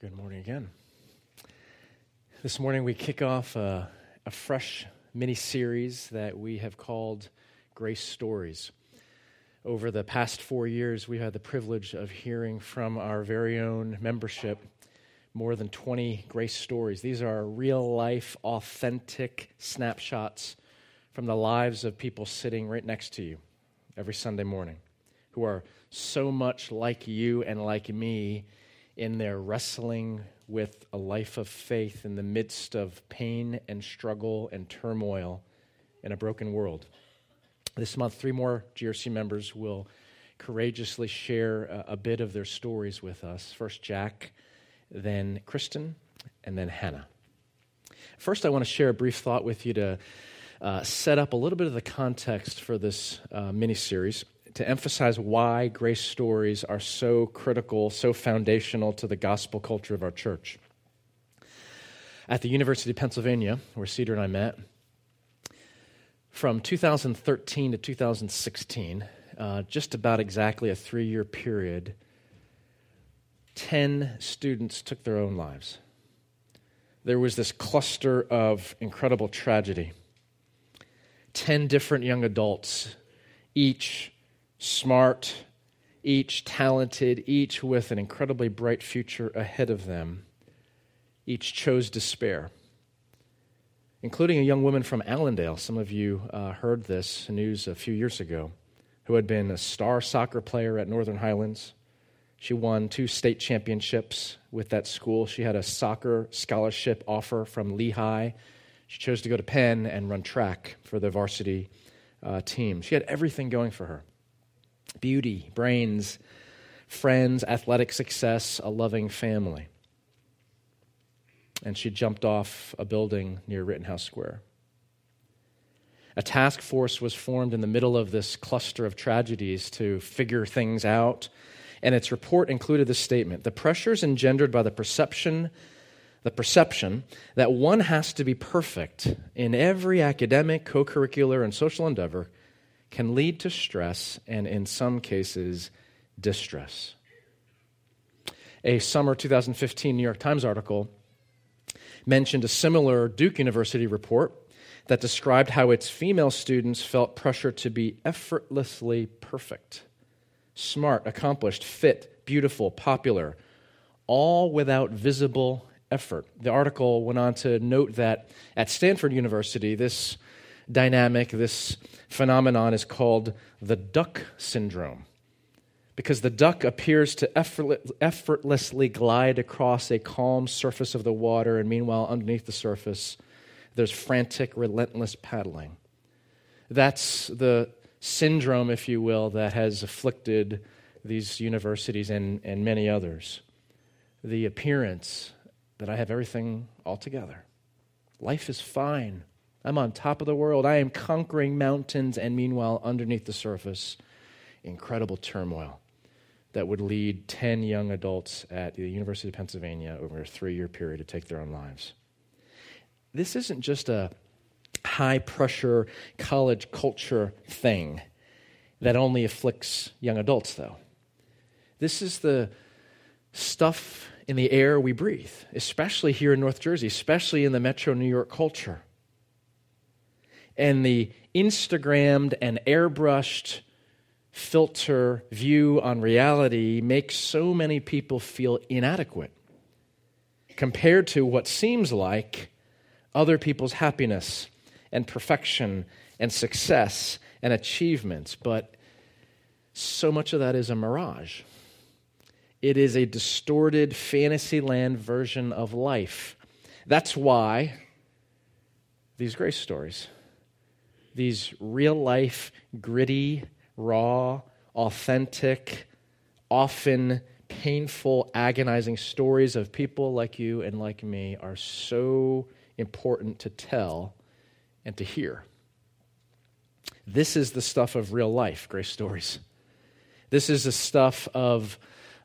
Good morning again. This morning we kick off a, a fresh mini series that we have called Grace Stories. Over the past four years, we've had the privilege of hearing from our very own membership more than 20 grace stories. These are real life, authentic snapshots from the lives of people sitting right next to you every Sunday morning who are so much like you and like me in their wrestling with a life of faith in the midst of pain and struggle and turmoil in a broken world. This month, three more GRC members will courageously share a, bit of their stories with us. First, Jack, then Kristen, and then Hannah. First, I want to share a brief thought with you to uh, set up a little bit of the context for this uh, mini series to emphasize why grace stories are so critical, so foundational to the gospel culture of our church. At the University of Pennsylvania, where Cedar and I met, from 2013 to 2016, uh, just about exactly a three year period, 10 students took their own lives. There was this cluster of incredible tragedy. 10 different young adults, each smart, each talented, each with an incredibly bright future ahead of them, each chose despair, including a young woman from Allendale. Some of you uh, heard this news a few years ago, who had been a star soccer player at Northern Highlands. She won two state championships with that school. She had a soccer scholarship offer from Lehigh. She chose to go to Penn and run track for the varsity uh, team. She had everything going for her beauty, brains, friends, athletic success, a loving family. And she jumped off a building near Rittenhouse Square. A task force was formed in the middle of this cluster of tragedies to figure things out, and its report included this statement The pressures engendered by the perception the perception that one has to be perfect in every academic, co curricular, and social endeavor can lead to stress and, in some cases, distress. A summer 2015 New York Times article mentioned a similar Duke University report that described how its female students felt pressure to be effortlessly perfect, smart, accomplished, fit, beautiful, popular, all without visible effort. The article went on to note that at Stanford University, this dynamic, this phenomenon is called the duck syndrome. Because the duck appears to effortlessly glide across a calm surface of the water, and meanwhile, underneath the surface, there's frantic, relentless paddling. That's the syndrome, if you will, that has afflicted these universities and, and many others. The appearance that I have everything all together. Life is fine. I'm on top of the world. I am conquering mountains, and meanwhile, underneath the surface, incredible turmoil that would lead 10 young adults at the University of Pennsylvania over a three year period to take their own lives. This isn't just a high pressure college culture thing that only afflicts young adults, though. This is the stuff in the air we breathe, especially here in North Jersey, especially in the metro New York culture and the Instagrammed and airbrushed filter view on reality makes so many people feel inadequate compared to what seems like other people's happiness and perfection and success and achievements. But so much of that is a mirage. It is a distorted fantasyland version of life. That's why these grace stories these real life, gritty, raw, authentic, often painful, agonizing stories of people like you and like me are so important to tell and to hear. This is the stuff of real life, grace stories. This is the stuff of,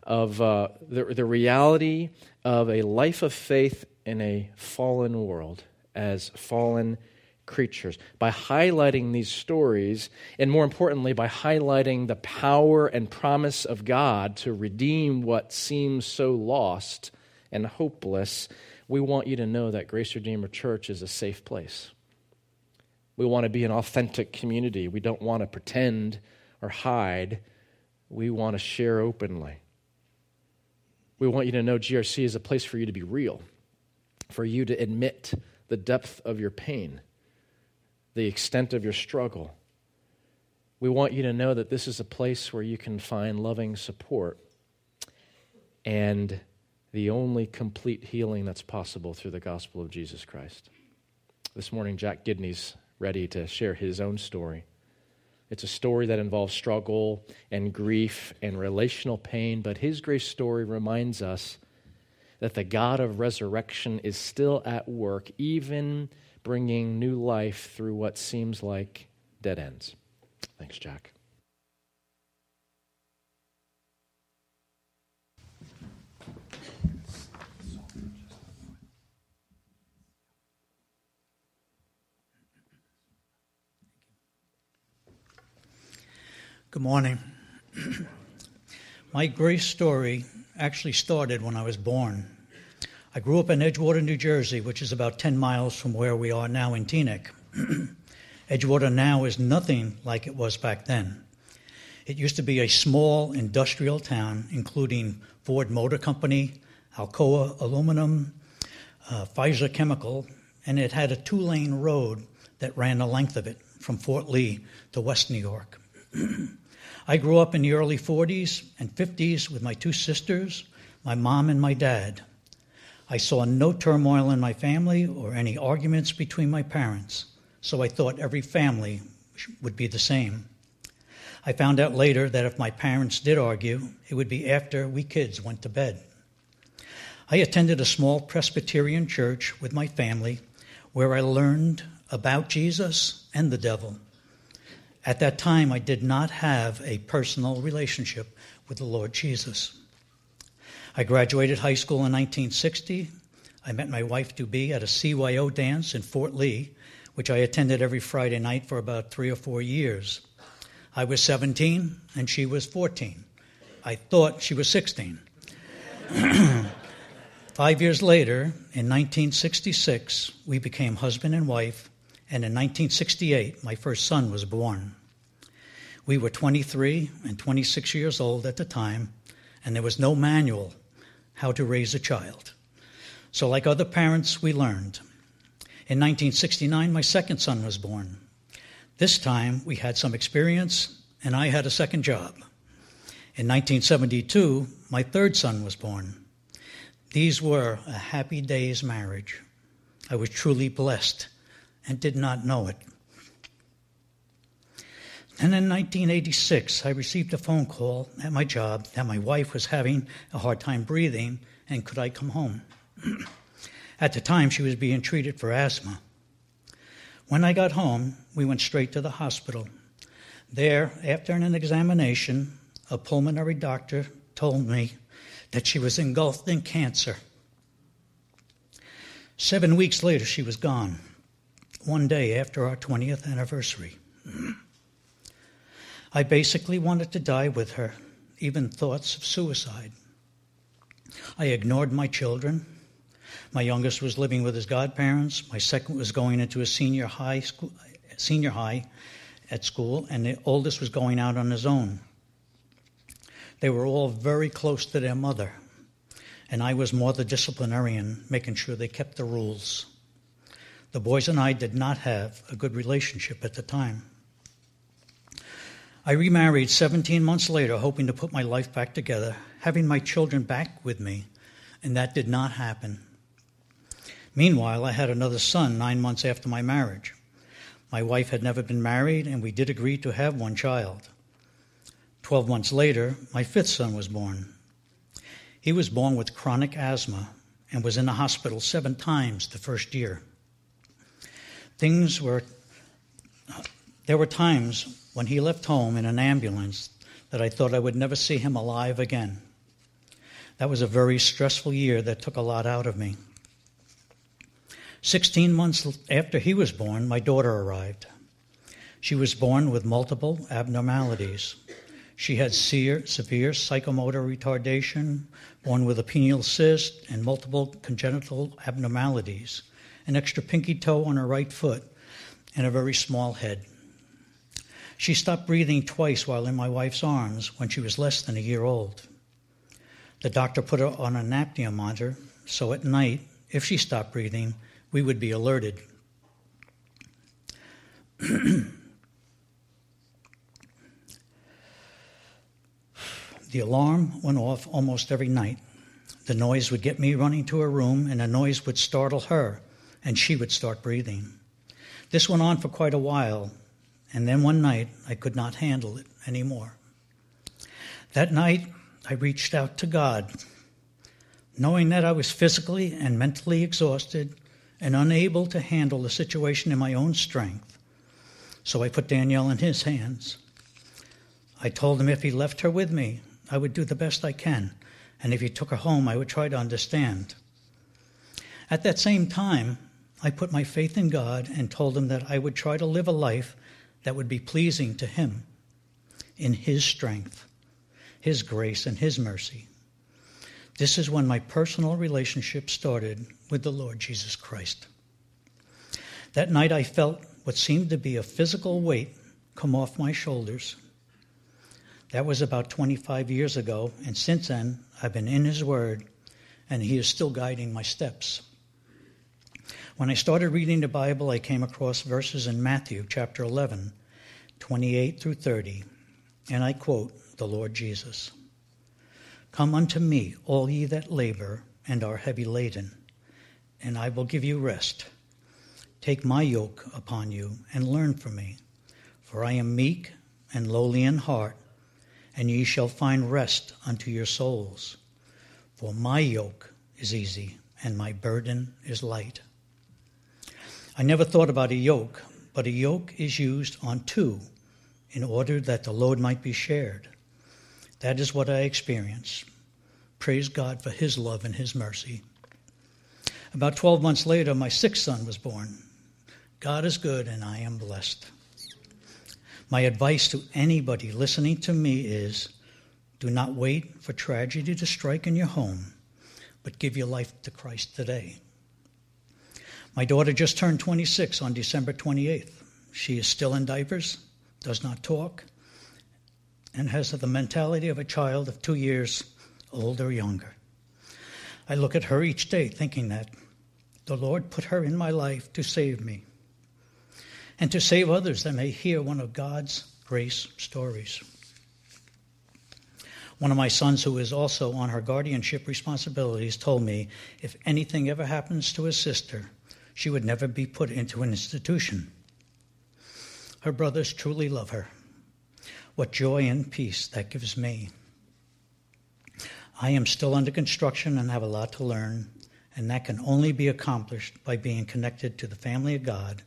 of uh, the, the reality of a life of faith in a fallen world as fallen creatures. By highlighting these stories, and more importantly, by highlighting the power and promise of God to redeem what seems so lost and hopeless, we want you to know that Grace Redeemer Church is a safe place. We want to be an authentic community. We don't want to pretend or hide. We want to share openly. We want you to know GRC is a place for you to be real, for you to admit the depth of your pain, the extent of your struggle. We want you to know that this is a place where you can find loving support and the only complete healing that's possible through the gospel of Jesus Christ. This morning, Jack Gidney's ready to share his own story. It's a story that involves struggle and grief and relational pain, but his grace story reminds us that the God of resurrection is still at work, even bringing new life through what seems like dead ends. Thanks, Jack. Good morning. My grace story actually started when I was born. I grew up in Edgewater, New Jersey, which is about 10 miles from where we are now in Teaneck. Edgewater now is nothing like it was back then. It used to be a small industrial town, including Ford Motor Company, Alcoa Aluminum, uh, Pfizer Chemical, and it had a two lane road that ran the length of it from Fort Lee to West New York. I grew up in the early 40s and 50s with my two sisters, my mom, and my dad. I saw no turmoil in my family or any arguments between my parents, so I thought every family would be the same. I found out later that if my parents did argue, it would be after we kids went to bed. I attended a small Presbyterian church with my family where I learned about Jesus and the devil. At that time, I did not have a personal relationship with the Lord Jesus. I graduated high school in 1960. I met my wife to be at a CYO dance in Fort Lee, which I attended every Friday night for about three or four years. I was 17 and she was 14. I thought she was 16. Five years later, in 1966, we became husband and wife, and in 1968, my first son was born. We were 23 and 26 years old at the time, and there was no manual how to raise a child. So, like other parents, we learned. In 1969, my second son was born. This time, we had some experience, and I had a second job. In 1972, my third son was born. These were a happy day's marriage. I was truly blessed and did not know it. And in 1986, I received a phone call at my job that my wife was having a hard time breathing and could I come home? at the time, she was being treated for asthma. When I got home, we went straight to the hospital. There, after an examination, a pulmonary doctor told me that she was engulfed in cancer. Seven weeks later, she was gone one day after our 20th anniversary. I basically wanted to die with her, even thoughts of suicide. I ignored my children. My youngest was living with his godparents. My second was going into a senior high school, senior high at school, and the oldest was going out on his own. They were all very close to their mother, and I was more the disciplinarian, making sure they kept the rules. The boys and I did not have a good relationship at the time. I remarried 17 months later, hoping to put my life back together, having my children back with me, and that did not happen. Meanwhile, I had another son nine months after my marriage. My wife had never been married, and we did agree to have one child. Twelve months later, my fifth son was born. He was born with chronic asthma and was in the hospital seven times the first year. Things were, there were times when he left home in an ambulance that I thought I would never see him alive again. That was a very stressful year that took a lot out of me. Sixteen months after he was born, my daughter arrived. She was born with multiple abnormalities. She had severe, psychomotor retardation, born with a pineal cyst and multiple congenital abnormalities, an extra pinky toe on her right foot, and a very small head. She stopped breathing twice while in my wife's arms when she was less than a year old. The doctor put her on an apnea monitor, so at night, if she stopped breathing, we would be alerted. the alarm went off almost every night. The noise would get me running to her room, and the noise would startle her, and she would start breathing. This went on for quite a while, and then one night I could not handle it anymore. That night, I reached out to God, knowing that I was physically and mentally exhausted and unable to handle the situation in my own strength. So I put Danielle in his hands. I told him if he left her with me, I would do the best I can, and if he took her home, I would try to understand. At that same time, I put my faith in God and told him that I would try to live a life that would be pleasing to him in his strength, his grace, and his mercy. This is when my personal relationship started with the Lord Jesus Christ. That night I felt what seemed to be a physical weight come off my shoulders. That was about 25 years ago, and since then I've been in His Word, and He is still guiding my steps. When I started reading the Bible, I came across verses in Matthew chapter 11, 28 through 30, and I quote the Lord Jesus Come unto me, all ye that labor and are heavy laden, and I will give you rest. Take my yoke upon you and learn from me, for I am meek and lowly in heart, and ye shall find rest unto your souls. For my yoke is easy and my burden is light. I never thought about a yoke, but a yoke is used on two in order that the load might be shared. That is what I experienced. Praise God for His love and His mercy. About 12 months later, my sixth son was born. God is good, and I am blessed. My advice to anybody listening to me is do not wait for tragedy to strike in your home, but give your life to Christ today. My daughter just turned 26 on December 28th. She is still in diapers, does not talk, and has the mentality of a child of two years old or younger. I look at her each day thinking that the Lord put her in my life to save me and to save others that may hear one of God's grace stories. One of my sons, who is also on her guardianship responsibilities, told me if anything ever happens to his sister, she would never be put into an institution. Her brothers truly love her. What joy and peace that gives me. I am still under construction and have a lot to learn, and that can only be accomplished by being connected to the family of God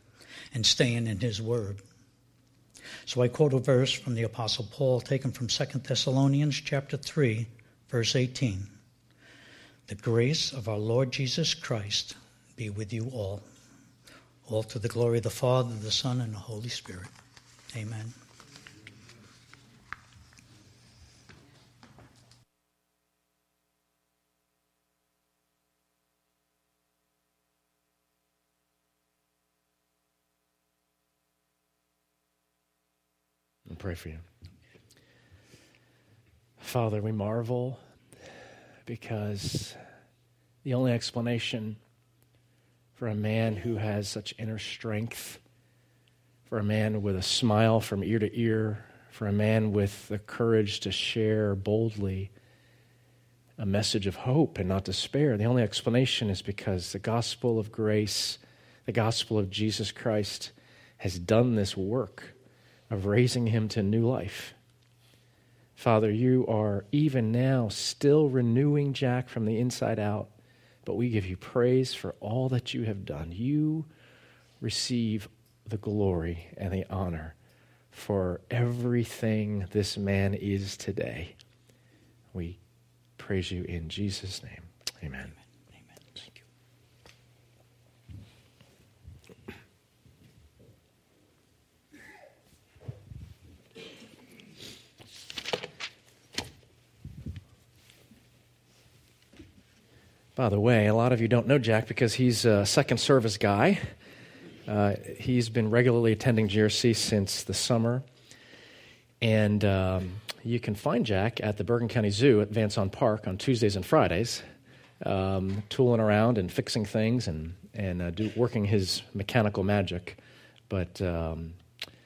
and staying in His Word. So I quote a verse from the Apostle Paul taken from 2 Thessalonians chapter 3, verse 18. The grace of our Lord Jesus Christ be with you all. All to the glory of the Father, the Son, and the Holy Spirit. Amen. and pray for you. Father, we marvel because the only explanation for a man who has such inner strength, for a man with a smile from ear to ear, for a man with the courage to share boldly a message of hope and not despair, the only explanation is because the gospel of grace, the gospel of Jesus Christ, has done this work of raising him to new life. Father, you are even now still renewing Jack from the inside out, but we give you praise for all that you have done. You receive the glory and the honor for everything this man is today. We praise you in Jesus' name. Amen. By the way, a lot of you don't know Jack because he's a second service guy. Uh, he's been regularly attending GRC since the summer. And um, you can find Jack at the Bergen County Zoo at Van Saun Park on Tuesdays and Fridays, um, tooling around and fixing things and, and uh, do, working his mechanical magic. But um,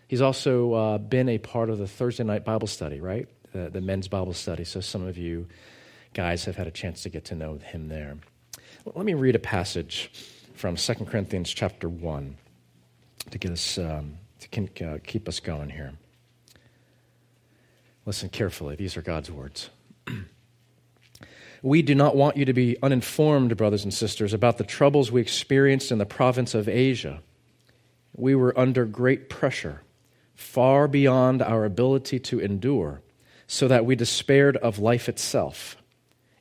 he's also uh, been a part of the Thursday night Bible study, right? The men's Bible study. So some of you guys have had a chance to get to know him there. Let me read a passage from 2 Corinthians chapter 1 to get us um, to uh, keep us going here. Listen carefully. These are God's words. we do not want you to be uninformed, brothers and sisters, about the troubles we experienced in the province of Asia. We were under great pressure, far beyond our ability to endure, so that we despaired of life itself.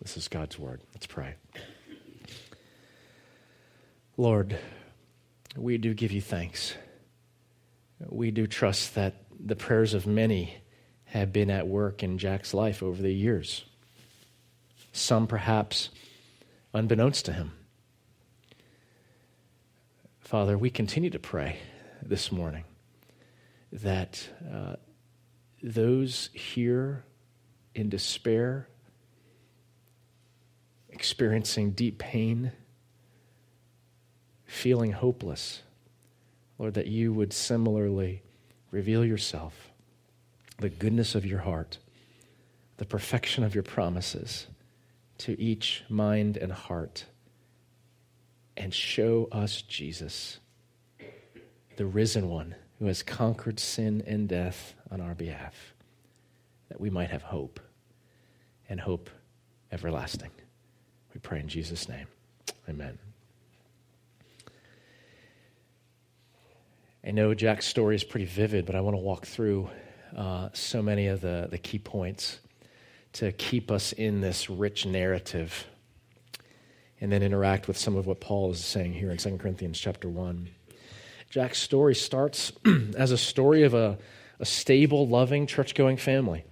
This is God's word. Let's pray. Lord, we do give you thanks. We do trust that the prayers of many have been at work in Jack's life over the years. Some perhaps unbeknownst to him. Father, we continue to pray this morning that uh, those here in despair experiencing deep pain, feeling hopeless, Lord, that you would similarly reveal yourself, the goodness of your heart, the perfection of your promises to each mind and heart, and show us Jesus, the risen one who has conquered sin and death on our behalf, that we might have hope and hope everlasting. We pray in Jesus' name. Amen. I know Jack's story is pretty vivid, but I want to walk through uh, so many of the, the key points to keep us in this rich narrative and then interact with some of what Paul is saying here in 2 Corinthians chapter 1. Jack's story starts as a story of a, a stable, loving, church going family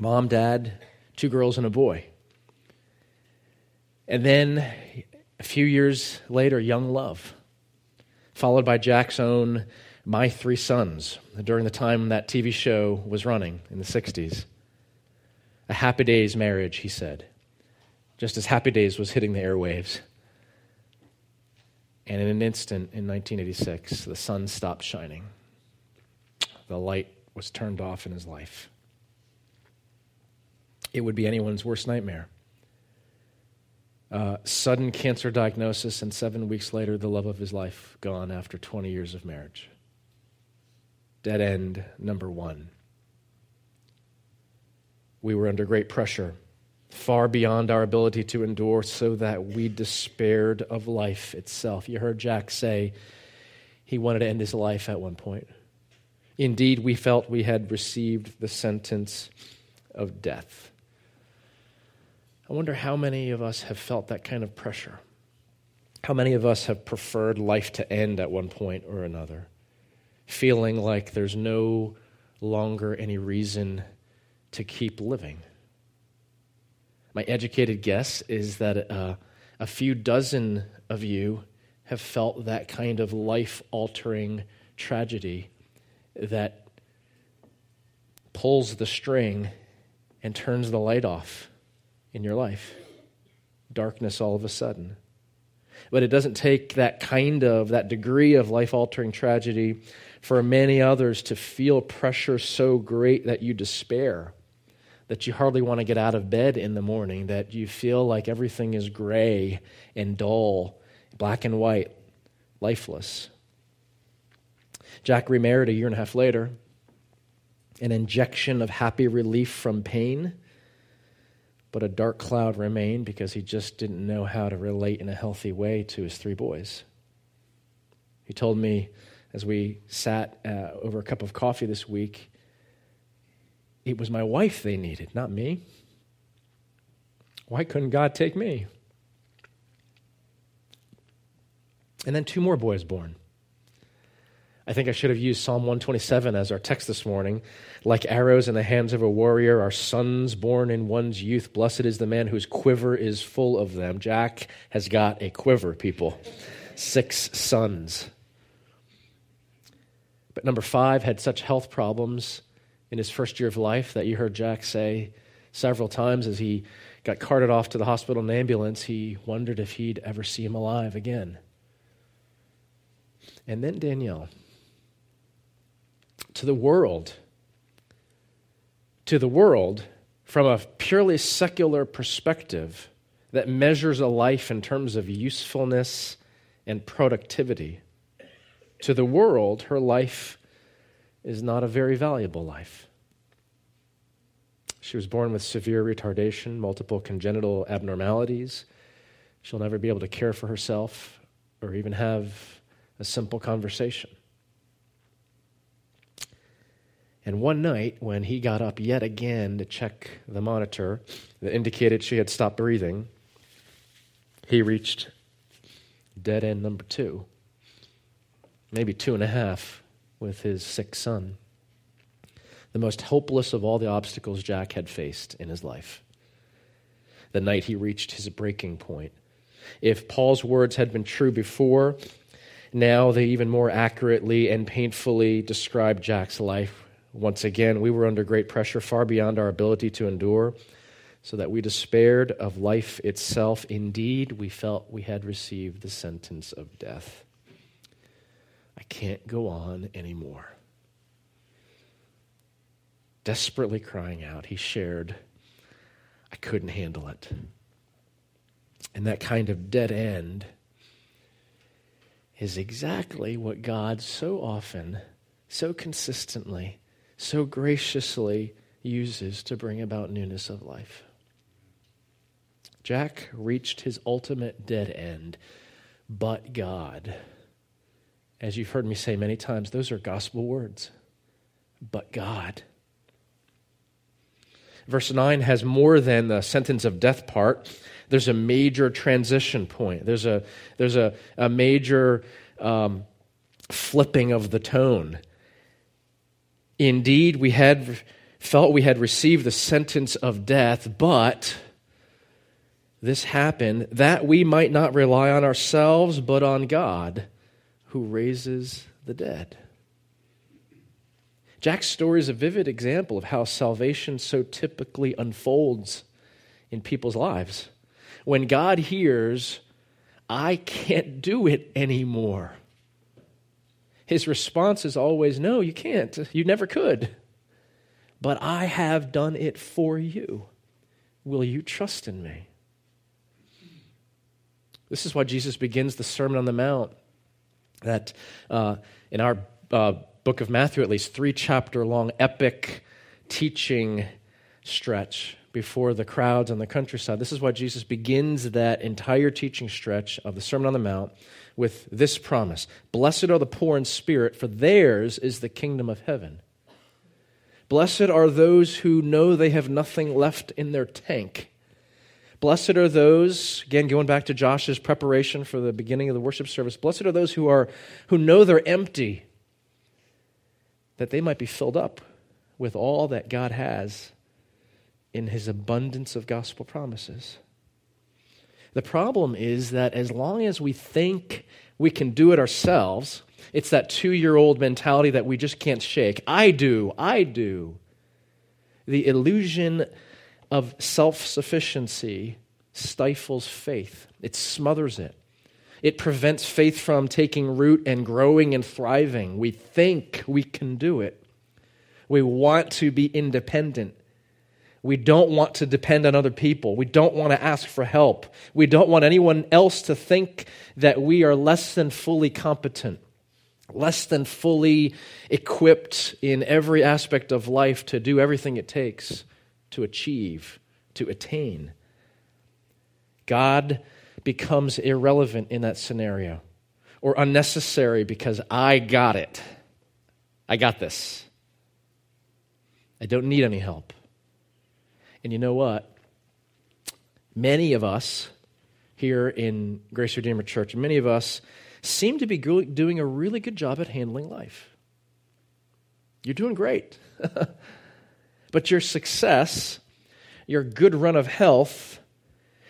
mom, dad, two girls, and a boy. And then a few years later, Young Love, followed by Jack's own My Three Sons during the time that TV show was running in the 60s. A Happy Days marriage, he said, just as Happy Days was hitting the airwaves. And in an instant, in 1986, the sun stopped shining. The light was turned off in his life. It would be anyone's worst nightmare uh, sudden cancer diagnosis, and seven weeks later, the love of his life gone after 20 years of marriage. Dead end number one. We were under great pressure, far beyond our ability to endure, so that we despaired of life itself. You heard Jack say he wanted to end his life at one point. Indeed, we felt we had received the sentence of death. I wonder how many of us have felt that kind of pressure. How many of us have preferred life to end at one point or another, feeling like there's no longer any reason to keep living? My educated guess is that uh, a few dozen of you have felt that kind of life altering tragedy that pulls the string and turns the light off in your life. Darkness all of a sudden. But it doesn't take that kind of, that degree of life altering tragedy for many others to feel pressure so great that you despair, that you hardly want to get out of bed in the morning, that you feel like everything is gray and dull, black and white, lifeless. Jack remarried a year and a half later. An injection of happy relief from pain but a dark cloud remained because he just didn't know how to relate in a healthy way to his three boys. He told me as we sat uh, over a cup of coffee this week, it was my wife they needed, not me. Why couldn't God take me? And then two more boys born. I think I should have used Psalm 127 as our text this morning. Like arrows in the hands of a warrior are sons born in one's youth. Blessed is the man whose quiver is full of them. Jack has got a quiver, people. Six sons. But number five had such health problems in his first year of life that you heard Jack say several times as he got carted off to the hospital in an ambulance, he wondered if he'd ever see him alive again. And then Danielle to the world, to the world from a purely secular perspective that measures a life in terms of usefulness and productivity. To the world, her life is not a very valuable life. She was born with severe retardation, multiple congenital abnormalities. She'll never be able to care for herself or even have a simple conversation. And one night, when he got up yet again to check the monitor that indicated she had stopped breathing, he reached dead end number two, maybe two and a half, with his sick son. The most hopeless of all the obstacles Jack had faced in his life. The night he reached his breaking point. If Paul's words had been true before, now they even more accurately and painfully describe Jack's life once again, we were under great pressure, far beyond our ability to endure, so that we despaired of life itself. Indeed, we felt we had received the sentence of death. I can't go on anymore. Desperately crying out, he shared, I couldn't handle it. And that kind of dead end is exactly what God so often, so consistently, so graciously uses to bring about newness of life. Jack reached his ultimate dead end, but God. As you've heard me say many times, those are gospel words. But God. Verse 9 has more than the sentence of death part. There's a major transition point. There's a, there's a, a major um, flipping of the tone. Indeed, we had felt we had received the sentence of death, but this happened that we might not rely on ourselves, but on God who raises the dead. Jack's story is a vivid example of how salvation so typically unfolds in people's lives. When God hears, I can't do it anymore his response is always, No, you can't. You never could. But I have done it for you. Will you trust in me? This is why Jesus begins the Sermon on the Mount. That uh, in our uh, book of Matthew, at least three chapter long epic teaching stretch before the crowds on the countryside. This is why Jesus begins that entire teaching stretch of the Sermon on the Mount with this promise Blessed are the poor in spirit, for theirs is the kingdom of heaven. Blessed are those who know they have nothing left in their tank. Blessed are those, again, going back to Josh's preparation for the beginning of the worship service, blessed are those who, are, who know they're empty, that they might be filled up with all that God has in his abundance of gospel promises. The problem is that as long as we think we can do it ourselves, it's that two year old mentality that we just can't shake. I do, I do. The illusion of self sufficiency stifles faith, it smothers it. It prevents faith from taking root and growing and thriving. We think we can do it. We want to be independent. We don't want to depend on other people. We don't want to ask for help. We don't want anyone else to think that we are less than fully competent, less than fully equipped in every aspect of life to do everything it takes to achieve to attain. God becomes irrelevant in that scenario or unnecessary because I got it. I got this. I don't need any help. And you know what? Many of us here in Grace Redeemer Church, many of us seem to be doing a really good job at handling life. You're doing great. but your success, your good run of health,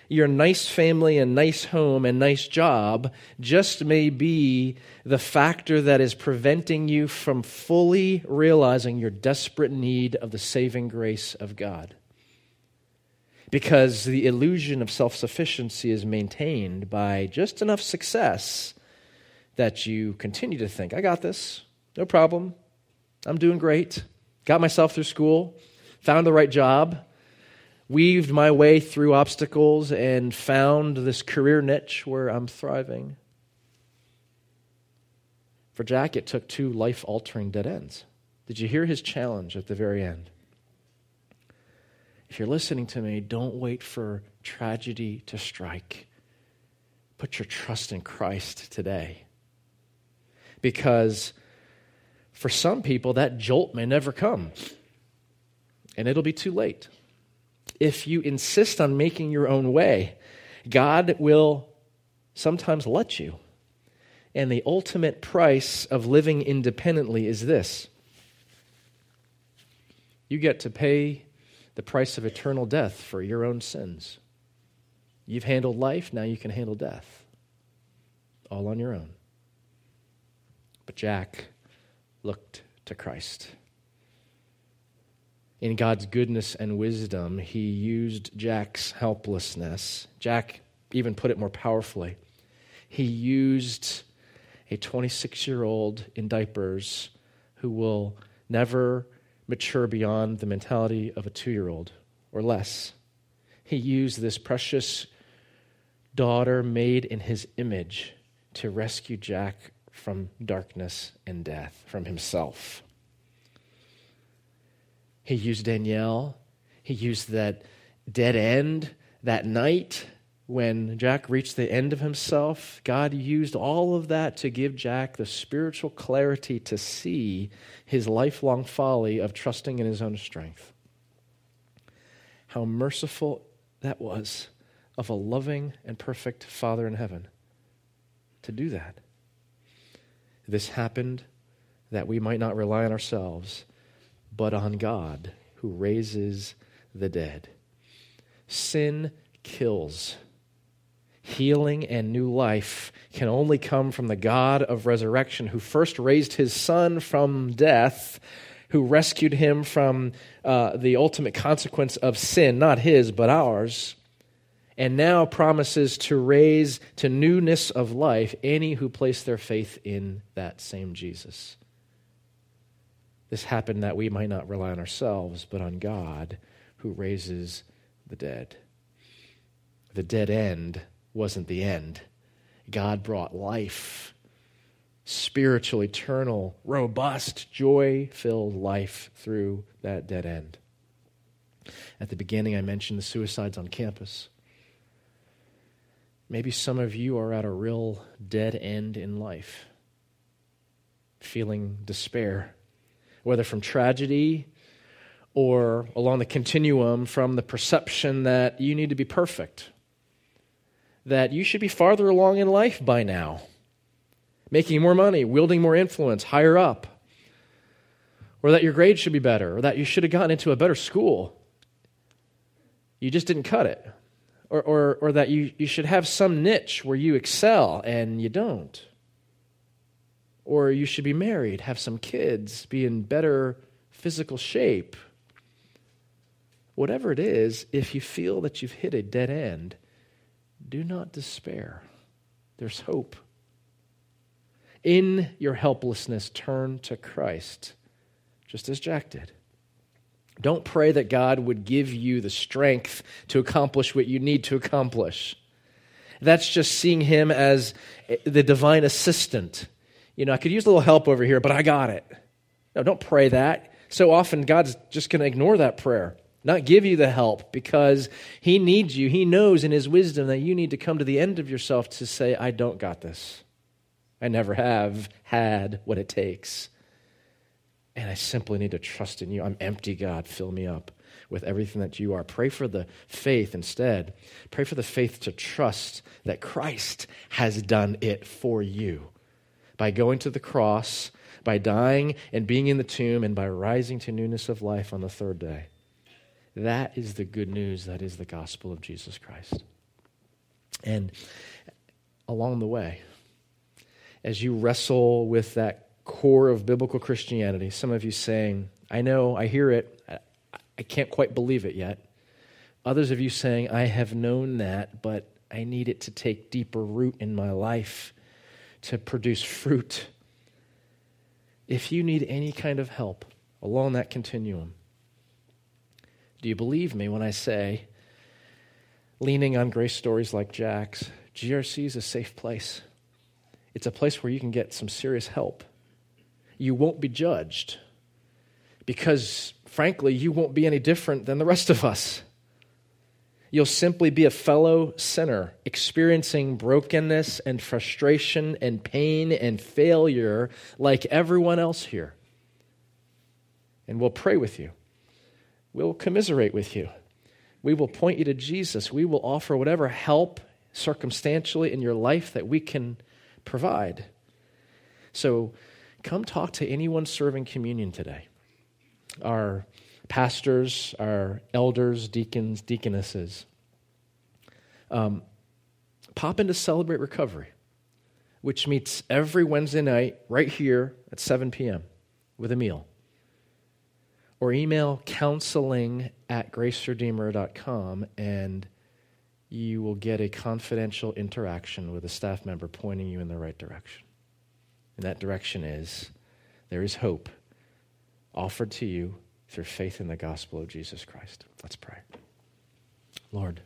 your nice family and nice home and nice job just may be the factor that is preventing you from fully realizing your desperate need of the saving grace of God. Because the illusion of self sufficiency is maintained by just enough success that you continue to think, I got this, no problem, I'm doing great, got myself through school, found the right job, weaved my way through obstacles and found this career niche where I'm thriving. For Jack, it took two life altering dead ends. Did you hear his challenge at the very end? If you're listening to me, don't wait for tragedy to strike. Put your trust in Christ today. Because for some people, that jolt may never come, and it'll be too late if you insist on making your own way, God will sometimes let you. And the ultimate price of living independently is this you get to pay the price of eternal death for your own sins. You've handled life, now you can handle death. All on your own. But Jack looked to Christ in God's goodness and wisdom, he used Jack's helplessness. Jack even put it more powerfully. He used a 26 year old in diapers who will never mature beyond the mentality of a two year old or less. He used this precious daughter made in his image to rescue Jack from darkness and death, from himself. He used Danielle. He used that dead end that night when Jack reached the end of himself. God used all of that to give Jack the spiritual clarity to see his lifelong folly of trusting in his own strength. How merciful that was of a loving and perfect Father in heaven to do that. This happened that we might not rely on ourselves but on God who raises the dead. Sin kills. Healing and new life can only come from the God of resurrection who first raised his son from death, who rescued him from uh, the ultimate consequence of sin, not his, but ours, and now promises to raise to newness of life any who place their faith in that same Jesus. This happened that we might not rely on ourselves, but on God who raises the dead. The dead end wasn't the end. God brought life, spiritual, eternal, robust, joy filled life through that dead end. At the beginning, I mentioned the suicides on campus. Maybe some of you are at a real dead end in life, feeling despair whether from tragedy or along the continuum from the perception that you need to be perfect, that you should be farther along in life by now, making more money, wielding more influence, higher up, or that your grades should be better, or that you should have gotten into a better school. You just didn't cut it. Or, or, or that you, you should have some niche where you excel and you don't or you should be married, have some kids, be in better physical shape. Whatever it is, if you feel that you've hit a dead end, do not despair. There's hope. In your helplessness, turn to Christ, just as Jack did. Don't pray that God would give you the strength to accomplish what you need to accomplish. That's just seeing Him as the divine assistant you know, I could use a little help over here, but I got it. No, don't pray that. So often, God's just going to ignore that prayer. Not give you the help because He needs you. He knows in His wisdom that you need to come to the end of yourself to say, I don't got this. I never have had what it takes. And I simply need to trust in you. I'm empty, God. Fill me up with everything that you are. Pray for the faith instead. Pray for the faith to trust that Christ has done it for you by going to the cross, by dying and being in the tomb, and by rising to newness of life on the third day. That is the good news. That is the gospel of Jesus Christ. And along the way, as you wrestle with that core of biblical Christianity, some of you saying, I know, I hear it, I can't quite believe it yet. Others of you saying, I have known that, but I need it to take deeper root in my life to produce fruit. If you need any kind of help along that continuum, do you believe me when I say, leaning on grace stories like Jack's, GRC is a safe place? It's a place where you can get some serious help. You won't be judged because, frankly, you won't be any different than the rest of us. You'll simply be a fellow sinner experiencing brokenness and frustration and pain and failure like everyone else here. And we'll pray with you. We'll commiserate with you. We will point you to Jesus. We will offer whatever help circumstantially in your life that we can provide. So come talk to anyone serving communion today. Our pastors, our elders, deacons, deaconesses. Um, pop into Celebrate Recovery, which meets every Wednesday night right here at 7 p.m. with a meal. Or email counseling at graceredeemer.com and you will get a confidential interaction with a staff member pointing you in the right direction. And that direction is there is hope offered to you through faith in the gospel of Jesus Christ. Let's pray. Lord,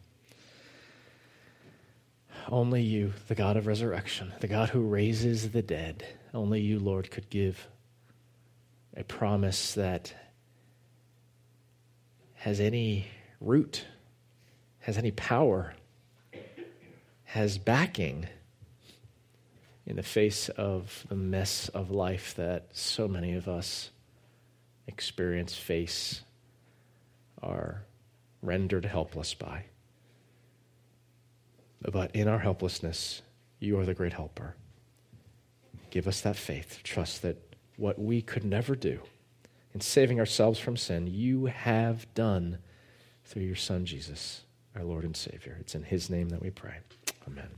only you, the God of resurrection, the God who raises the dead, only you, Lord, could give a promise that has any root, has any power, has backing in the face of the mess of life that so many of us experience, face, are rendered helpless by. But in our helplessness, you are the great helper. Give us that faith, trust that what we could never do in saving ourselves from sin, you have done through your Son, Jesus, our Lord and Savior. It's in His name that we pray. Amen.